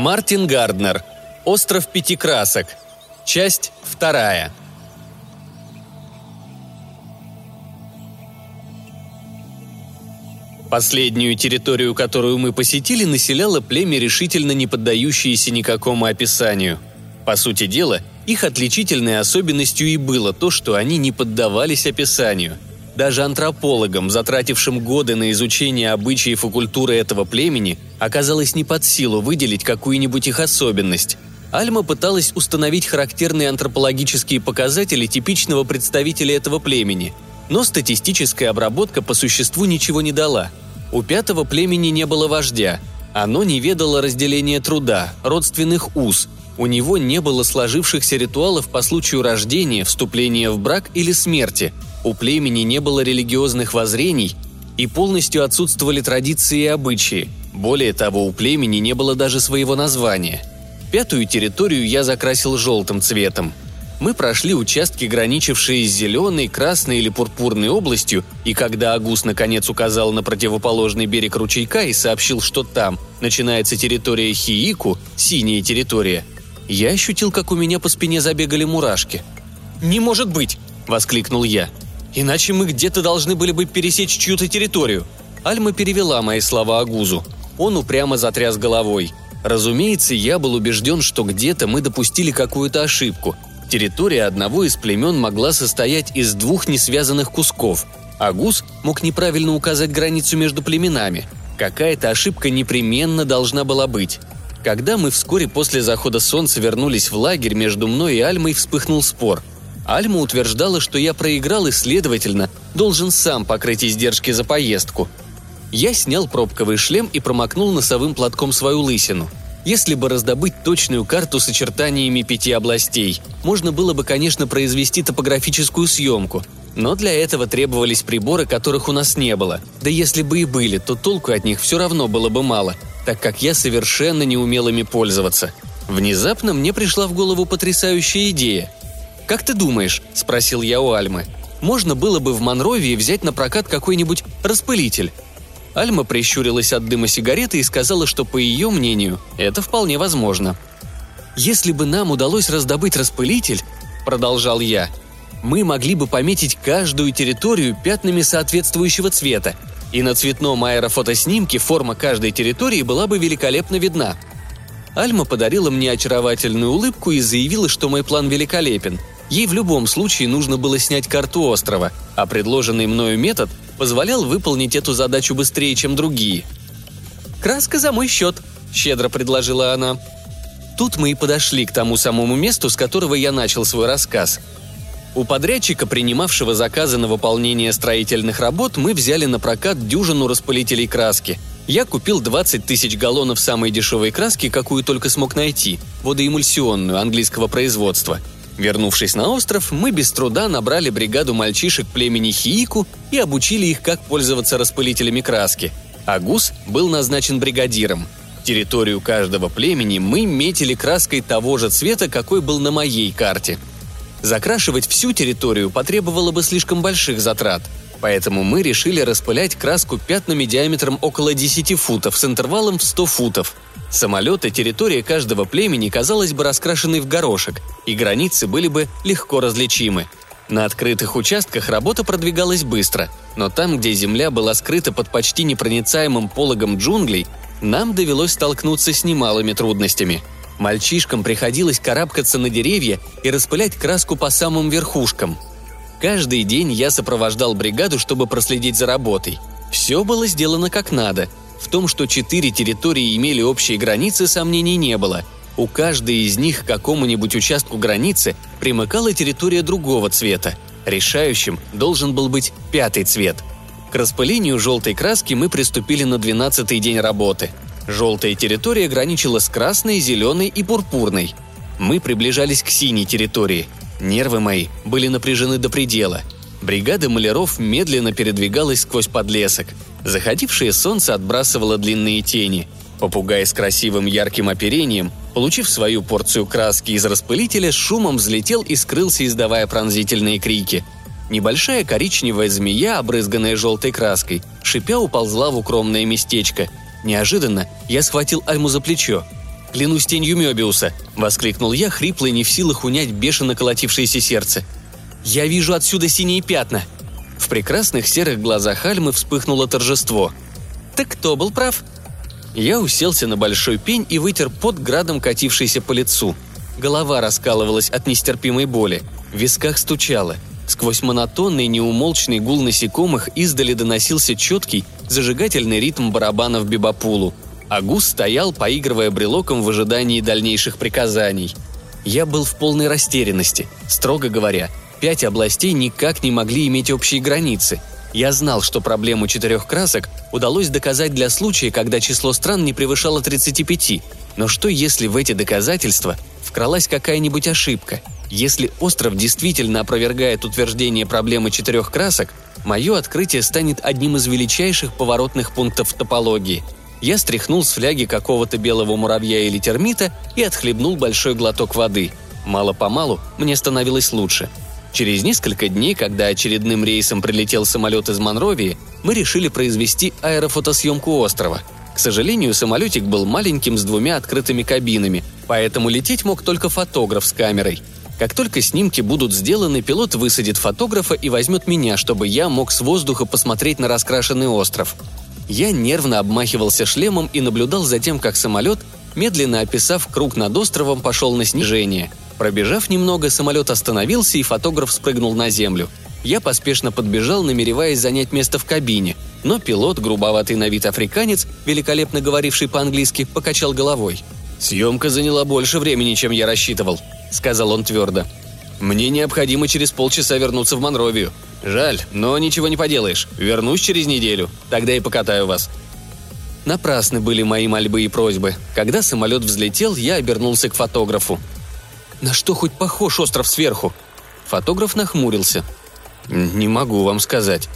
Мартин Гарднер. Остров пяти красок. Часть вторая. Последнюю территорию, которую мы посетили, населяло племя, решительно не поддающееся никакому описанию. По сути дела, их отличительной особенностью и было то, что они не поддавались описанию. Даже антропологам, затратившим годы на изучение обычаев и культуры этого племени, оказалось не под силу выделить какую-нибудь их особенность. Альма пыталась установить характерные антропологические показатели типичного представителя этого племени, но статистическая обработка по существу ничего не дала. У пятого племени не было вождя, оно не ведало разделения труда, родственных уз, у него не было сложившихся ритуалов по случаю рождения, вступления в брак или смерти. У племени не было религиозных воззрений и полностью отсутствовали традиции и обычаи. Более того, у племени не было даже своего названия. Пятую территорию я закрасил желтым цветом. Мы прошли участки, граничившие с зеленой, красной или пурпурной областью, и когда Агус наконец указал на противоположный берег ручейка и сообщил, что там начинается территория Хиику, синяя территория – я ощутил, как у меня по спине забегали мурашки. «Не может быть!» – воскликнул я. «Иначе мы где-то должны были бы пересечь чью-то территорию». Альма перевела мои слова Агузу. Он упрямо затряс головой. Разумеется, я был убежден, что где-то мы допустили какую-то ошибку. Территория одного из племен могла состоять из двух несвязанных кусков. Агуз мог неправильно указать границу между племенами. Какая-то ошибка непременно должна была быть. Когда мы вскоре после захода солнца вернулись в лагерь, между мной и Альмой вспыхнул спор. Альма утверждала, что я проиграл и, следовательно, должен сам покрыть издержки за поездку. Я снял пробковый шлем и промокнул носовым платком свою лысину. Если бы раздобыть точную карту с очертаниями пяти областей, можно было бы, конечно, произвести топографическую съемку, но для этого требовались приборы, которых у нас не было. Да если бы и были, то толку от них все равно было бы мало – так как я совершенно не умел ими пользоваться. Внезапно мне пришла в голову потрясающая идея. «Как ты думаешь?» – спросил я у Альмы. «Можно было бы в Монровии взять на прокат какой-нибудь распылитель?» Альма прищурилась от дыма сигареты и сказала, что, по ее мнению, это вполне возможно. «Если бы нам удалось раздобыть распылитель», – продолжал я, – «мы могли бы пометить каждую территорию пятнами соответствующего цвета, и на цветном аэрофотоснимке форма каждой территории была бы великолепно видна. Альма подарила мне очаровательную улыбку и заявила, что мой план великолепен. Ей в любом случае нужно было снять карту острова, а предложенный мною метод позволял выполнить эту задачу быстрее, чем другие. «Краска за мой счет», – щедро предложила она. Тут мы и подошли к тому самому месту, с которого я начал свой рассказ – у подрядчика, принимавшего заказы на выполнение строительных работ, мы взяли на прокат дюжину распылителей краски. Я купил 20 тысяч галлонов самой дешевой краски, какую только смог найти – водоэмульсионную, английского производства. Вернувшись на остров, мы без труда набрали бригаду мальчишек племени Хиику и обучили их, как пользоваться распылителями краски. Агус был назначен бригадиром. Территорию каждого племени мы метили краской того же цвета, какой был на моей карте – Закрашивать всю территорию потребовало бы слишком больших затрат, поэтому мы решили распылять краску пятнами диаметром около 10 футов с интервалом в 100 футов. Самолеты территория каждого племени казалась бы раскрашенной в горошек, и границы были бы легко различимы. На открытых участках работа продвигалась быстро, но там, где земля была скрыта под почти непроницаемым пологом джунглей, нам довелось столкнуться с немалыми трудностями – Мальчишкам приходилось карабкаться на деревья и распылять краску по самым верхушкам. Каждый день я сопровождал бригаду, чтобы проследить за работой. Все было сделано как надо. В том, что четыре территории имели общие границы, сомнений не было. У каждой из них к какому-нибудь участку границы примыкала территория другого цвета. Решающим должен был быть пятый цвет. К распылению желтой краски мы приступили на 12-й день работы – Желтая территория граничила с красной, зеленой и пурпурной. Мы приближались к синей территории. Нервы мои были напряжены до предела. Бригада маляров медленно передвигалась сквозь подлесок. Заходившее солнце отбрасывало длинные тени. Попугай с красивым ярким оперением, получив свою порцию краски из распылителя, шумом взлетел и скрылся, издавая пронзительные крики. Небольшая коричневая змея, обрызганная желтой краской, шипя уползла в укромное местечко – Неожиданно я схватил Альму за плечо. Клянусь тенью Мёбиуса!» – воскликнул я, хрипло и не в силах унять бешено колотившееся сердце. «Я вижу отсюда синие пятна!» В прекрасных серых глазах Альмы вспыхнуло торжество. «Так кто был прав?» Я уселся на большой пень и вытер под градом катившийся по лицу. Голова раскалывалась от нестерпимой боли. В висках стучало. Сквозь монотонный неумолчный гул насекомых издали доносился четкий, зажигательный ритм барабанов бибапулу – Агус стоял, поигрывая брелоком в ожидании дальнейших приказаний. Я был в полной растерянности. Строго говоря, пять областей никак не могли иметь общие границы. Я знал, что проблему четырех красок удалось доказать для случая, когда число стран не превышало 35. Но что если в эти доказательства вкралась какая-нибудь ошибка? Если остров действительно опровергает утверждение проблемы четырех красок, мое открытие станет одним из величайших поворотных пунктов топологии – я стряхнул с фляги какого-то белого муравья или термита и отхлебнул большой глоток воды. Мало-помалу мне становилось лучше. Через несколько дней, когда очередным рейсом прилетел самолет из Монровии, мы решили произвести аэрофотосъемку острова. К сожалению, самолетик был маленьким с двумя открытыми кабинами, поэтому лететь мог только фотограф с камерой. Как только снимки будут сделаны, пилот высадит фотографа и возьмет меня, чтобы я мог с воздуха посмотреть на раскрашенный остров. Я нервно обмахивался шлемом и наблюдал за тем, как самолет, медленно описав круг над островом, пошел на снижение. Пробежав немного, самолет остановился, и фотограф спрыгнул на землю. Я поспешно подбежал, намереваясь занять место в кабине, но пилот, грубоватый на вид африканец, великолепно говоривший по-английски, покачал головой. «Съемка заняла больше времени, чем я рассчитывал», — сказал он твердо. «Мне необходимо через полчаса вернуться в Монровию. Жаль, но ничего не поделаешь. Вернусь через неделю. Тогда и покатаю вас». Напрасны были мои мольбы и просьбы. Когда самолет взлетел, я обернулся к фотографу. «На что хоть похож остров сверху?» Фотограф нахмурился. «Не могу вам сказать.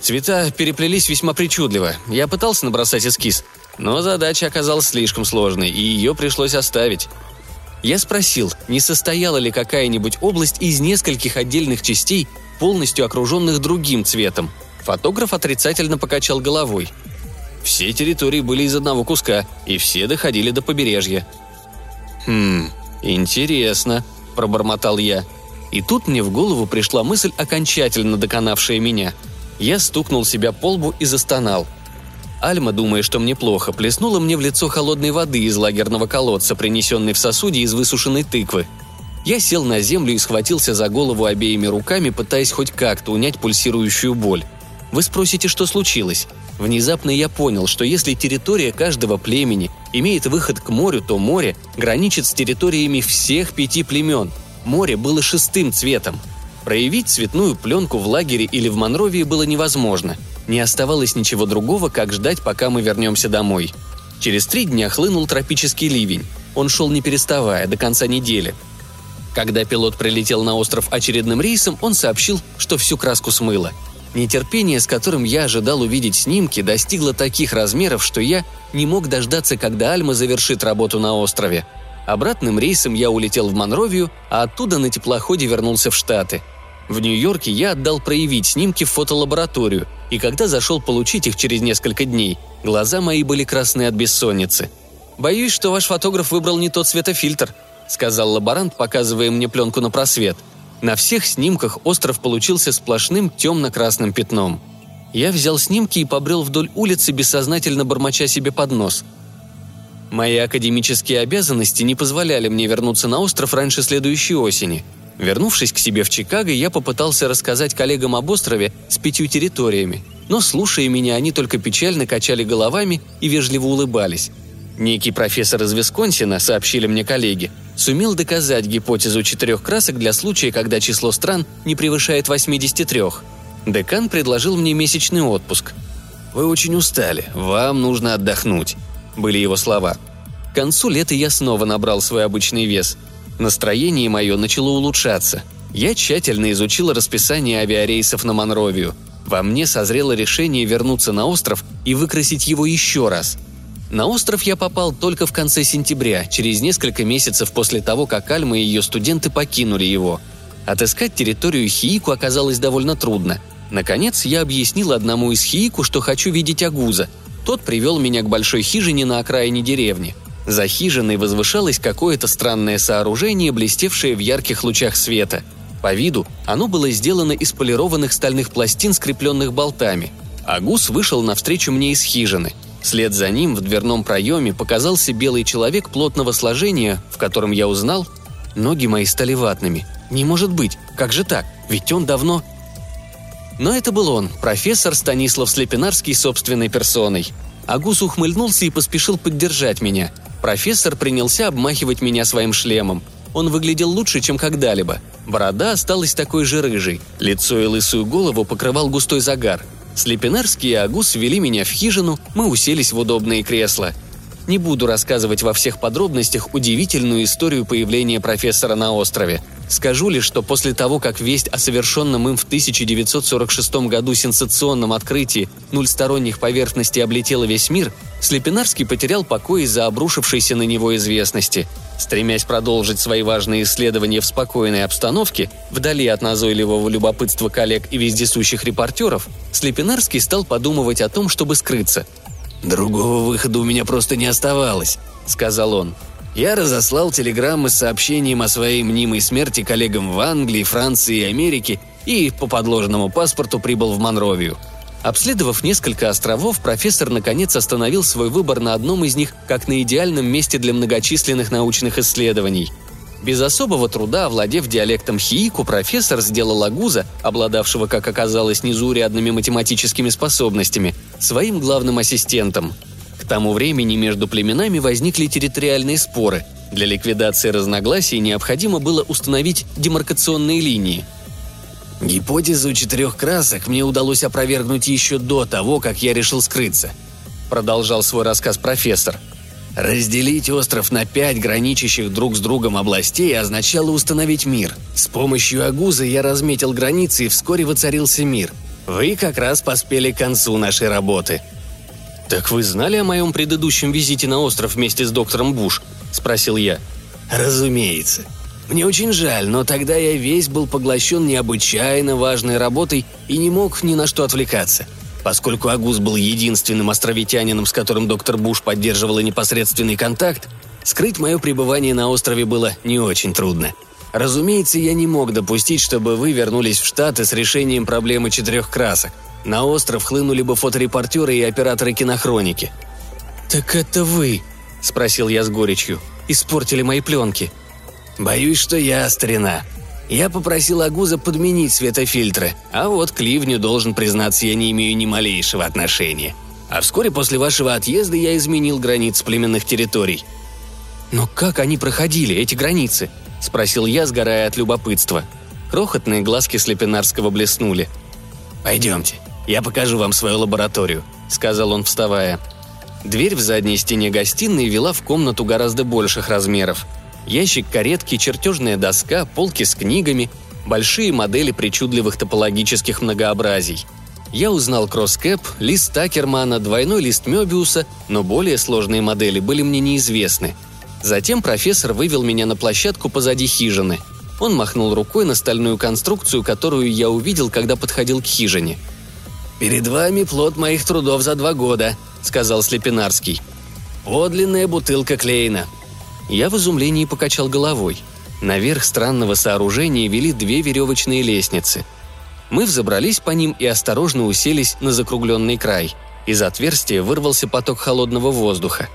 Цвета переплелись весьма причудливо. Я пытался набросать эскиз, но задача оказалась слишком сложной, и ее пришлось оставить. Я спросил, не состояла ли какая-нибудь область из нескольких отдельных частей, полностью окруженных другим цветом. Фотограф отрицательно покачал головой. Все территории были из одного куска, и все доходили до побережья. «Хм, интересно», – пробормотал я. И тут мне в голову пришла мысль, окончательно доконавшая меня. Я стукнул себя по лбу и застонал. Альма, думая, что мне плохо, плеснула мне в лицо холодной воды из лагерного колодца, принесенной в сосуде из высушенной тыквы – я сел на землю и схватился за голову обеими руками, пытаясь хоть как-то унять пульсирующую боль. Вы спросите, что случилось? Внезапно я понял, что если территория каждого племени имеет выход к морю, то море граничит с территориями всех пяти племен. Море было шестым цветом. Проявить цветную пленку в лагере или в Монровии было невозможно. Не оставалось ничего другого, как ждать, пока мы вернемся домой. Через три дня хлынул тропический ливень. Он шел не переставая, до конца недели – когда пилот прилетел на остров очередным рейсом, он сообщил, что всю краску смыло. Нетерпение, с которым я ожидал увидеть снимки, достигло таких размеров, что я не мог дождаться, когда Альма завершит работу на острове. Обратным рейсом я улетел в Монровию, а оттуда на теплоходе вернулся в Штаты. В Нью-Йорке я отдал проявить снимки в фотолабораторию, и когда зашел получить их через несколько дней, глаза мои были красные от бессонницы. «Боюсь, что ваш фотограф выбрал не тот светофильтр», — сказал лаборант, показывая мне пленку на просвет. На всех снимках остров получился сплошным темно-красным пятном. Я взял снимки и побрел вдоль улицы, бессознательно бормоча себе под нос. Мои академические обязанности не позволяли мне вернуться на остров раньше следующей осени. Вернувшись к себе в Чикаго, я попытался рассказать коллегам об острове с пятью территориями, но, слушая меня, они только печально качали головами и вежливо улыбались. Некий профессор из Висконсина, сообщили мне коллеги, сумел доказать гипотезу четырех красок для случая, когда число стран не превышает 83. Декан предложил мне месячный отпуск. «Вы очень устали, вам нужно отдохнуть», – были его слова. К концу лета я снова набрал свой обычный вес. Настроение мое начало улучшаться. Я тщательно изучил расписание авиарейсов на Монровию. Во мне созрело решение вернуться на остров и выкрасить его еще раз – на остров я попал только в конце сентября, через несколько месяцев после того, как Альма и ее студенты покинули его. Отыскать территорию Хиику оказалось довольно трудно. Наконец, я объяснил одному из Хиику, что хочу видеть Агуза. Тот привел меня к большой хижине на окраине деревни. За хижиной возвышалось какое-то странное сооружение, блестевшее в ярких лучах света. По виду оно было сделано из полированных стальных пластин, скрепленных болтами. А гус вышел навстречу мне из хижины. Вслед за ним в дверном проеме показался белый человек плотного сложения, в котором я узнал... Ноги мои стали ватными. Не может быть, как же так? Ведь он давно... Но это был он, профессор Станислав Слепинарский собственной персоной. Агус ухмыльнулся и поспешил поддержать меня. Профессор принялся обмахивать меня своим шлемом. Он выглядел лучше, чем когда-либо. Борода осталась такой же рыжей. Лицо и лысую голову покрывал густой загар. Слепинарский и Агус ввели меня в хижину, мы уселись в удобные кресла. Не буду рассказывать во всех подробностях удивительную историю появления профессора на острове. Скажу лишь, что после того, как весть о совершенном им в 1946 году сенсационном открытии нульсторонних поверхностей облетела весь мир, Слепинарский потерял покой из-за обрушившейся на него известности. Стремясь продолжить свои важные исследования в спокойной обстановке, вдали от назойливого любопытства коллег и вездесущих репортеров, Слепинарский стал подумывать о том, чтобы скрыться. «Другого выхода у меня просто не оставалось», — сказал он. Я разослал телеграммы с сообщением о своей мнимой смерти коллегам в Англии, Франции и Америке и по подложенному паспорту прибыл в Монровию. Обследовав несколько островов, профессор наконец остановил свой выбор на одном из них как на идеальном месте для многочисленных научных исследований. Без особого труда, овладев диалектом хиику, профессор сделал Агуза, обладавшего, как оказалось, незаурядными математическими способностями, своим главным ассистентом. К тому времени между племенами возникли территориальные споры. Для ликвидации разногласий необходимо было установить демаркационные линии – Гипотезу четырех красок мне удалось опровергнуть еще до того, как я решил скрыться. Продолжал свой рассказ профессор. Разделить остров на пять граничащих друг с другом областей означало установить мир. С помощью Агуза я разметил границы и вскоре воцарился мир. Вы как раз поспели к концу нашей работы. «Так вы знали о моем предыдущем визите на остров вместе с доктором Буш?» – спросил я. «Разумеется», мне очень жаль, но тогда я весь был поглощен необычайно важной работой и не мог ни на что отвлекаться. Поскольку Агус был единственным островитянином, с которым доктор Буш поддерживала непосредственный контакт, скрыть мое пребывание на острове было не очень трудно. Разумеется, я не мог допустить, чтобы вы вернулись в Штаты с решением проблемы четырех красок. На остров хлынули бы фоторепортеры и операторы кинохроники. «Так это вы?» – спросил я с горечью. «Испортили мои пленки». «Боюсь, что я старина. Я попросил Агуза подменить светофильтры, а вот к ливню, должен признаться, я не имею ни малейшего отношения. А вскоре после вашего отъезда я изменил границы племенных территорий». «Но как они проходили, эти границы?» – спросил я, сгорая от любопытства. Крохотные глазки Слепинарского блеснули. «Пойдемте, я покажу вам свою лабораторию», – сказал он, вставая. Дверь в задней стене гостиной вела в комнату гораздо больших размеров – ящик каретки, чертежная доска, полки с книгами, большие модели причудливых топологических многообразий. Я узнал кросскэп, лист Такермана, двойной лист Мёбиуса, но более сложные модели были мне неизвестны. Затем профессор вывел меня на площадку позади хижины. Он махнул рукой на стальную конструкцию, которую я увидел, когда подходил к хижине. «Перед вами плод моих трудов за два года», — сказал Слепинарский. «Подлинная бутылка Клейна. Я в изумлении покачал головой. Наверх странного сооружения вели две веревочные лестницы. Мы взобрались по ним и осторожно уселись на закругленный край. Из отверстия вырвался поток холодного воздуха.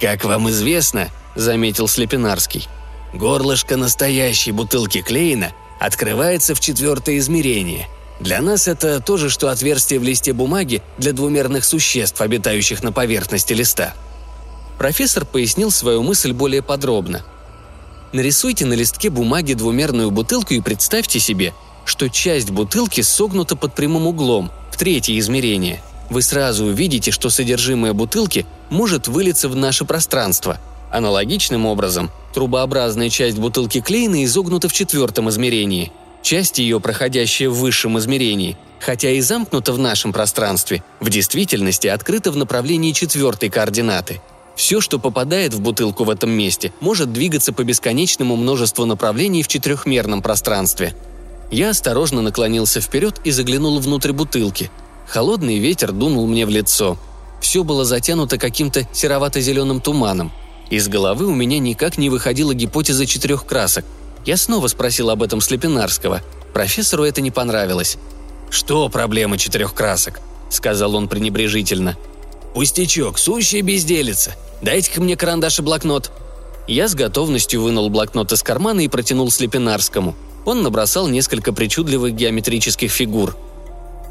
«Как вам известно», — заметил Слепинарский, — «горлышко настоящей бутылки Клейна открывается в четвертое измерение. Для нас это то же, что отверстие в листе бумаги для двумерных существ, обитающих на поверхности листа. Профессор пояснил свою мысль более подробно. Нарисуйте на листке бумаги двумерную бутылку и представьте себе, что часть бутылки согнута под прямым углом, в третье измерение. Вы сразу увидите, что содержимое бутылки может вылиться в наше пространство. Аналогичным образом, трубообразная часть бутылки Клейна изогнута в четвертом измерении. Часть ее, проходящая в высшем измерении, хотя и замкнута в нашем пространстве, в действительности открыта в направлении четвертой координаты – все, что попадает в бутылку в этом месте, может двигаться по бесконечному множеству направлений в четырехмерном пространстве. Я осторожно наклонился вперед и заглянул внутрь бутылки. Холодный ветер дунул мне в лицо. Все было затянуто каким-то серовато-зеленым туманом. Из головы у меня никак не выходила гипотеза четырех красок. Я снова спросил об этом Слепинарского. Профессору это не понравилось. «Что проблема четырех красок?» – сказал он пренебрежительно. «Пустячок, сущая безделица. Дайте-ка мне карандаш и блокнот». Я с готовностью вынул блокнот из кармана и протянул Слепинарскому. Он набросал несколько причудливых геометрических фигур.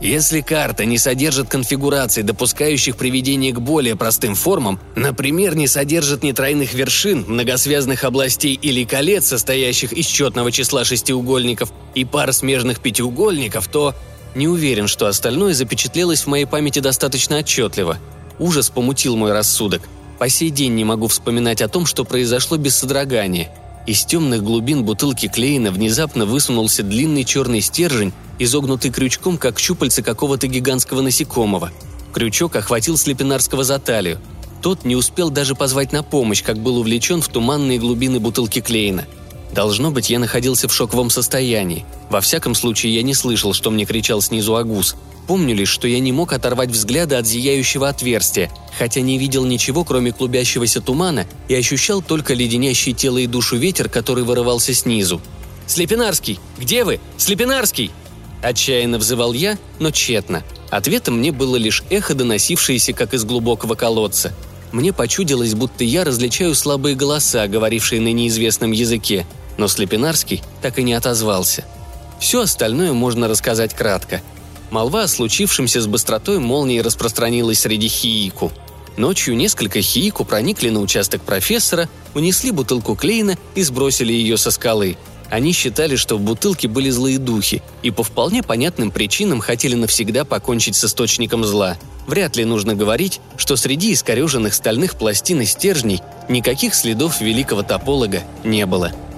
Если карта не содержит конфигураций, допускающих приведение к более простым формам, например, не содержит ни тройных вершин, многосвязных областей или колец, состоящих из четного числа шестиугольников и пар смежных пятиугольников, то не уверен, что остальное запечатлелось в моей памяти достаточно отчетливо. Ужас помутил мой рассудок. По сей день не могу вспоминать о том, что произошло без содрогания. Из темных глубин бутылки Клейна внезапно высунулся длинный черный стержень, изогнутый крючком, как щупальце какого-то гигантского насекомого. Крючок охватил Слепинарского за талию. Тот не успел даже позвать на помощь, как был увлечен в туманные глубины бутылки Клейна. Должно быть, я находился в шоковом состоянии. Во всяком случае, я не слышал, что мне кричал снизу Агус. Помню лишь, что я не мог оторвать взгляда от зияющего отверстия, хотя не видел ничего, кроме клубящегося тумана, и ощущал только леденящий тело и душу ветер, который вырывался снизу. «Слепинарский! Где вы? Слепинарский!» Отчаянно взывал я, но тщетно. Ответом мне было лишь эхо, доносившееся как из глубокого колодца. Мне почудилось, будто я различаю слабые голоса, говорившие на неизвестном языке, но Слепинарский так и не отозвался. Все остальное можно рассказать кратко. Молва о случившемся с быстротой молнии распространилась среди хиику. Ночью несколько хиику проникли на участок профессора, унесли бутылку Клейна и сбросили ее со скалы – они считали, что в бутылке были злые духи, и по вполне понятным причинам хотели навсегда покончить с источником зла. Вряд ли нужно говорить, что среди искореженных стальных пластин и стержней никаких следов великого тополога не было –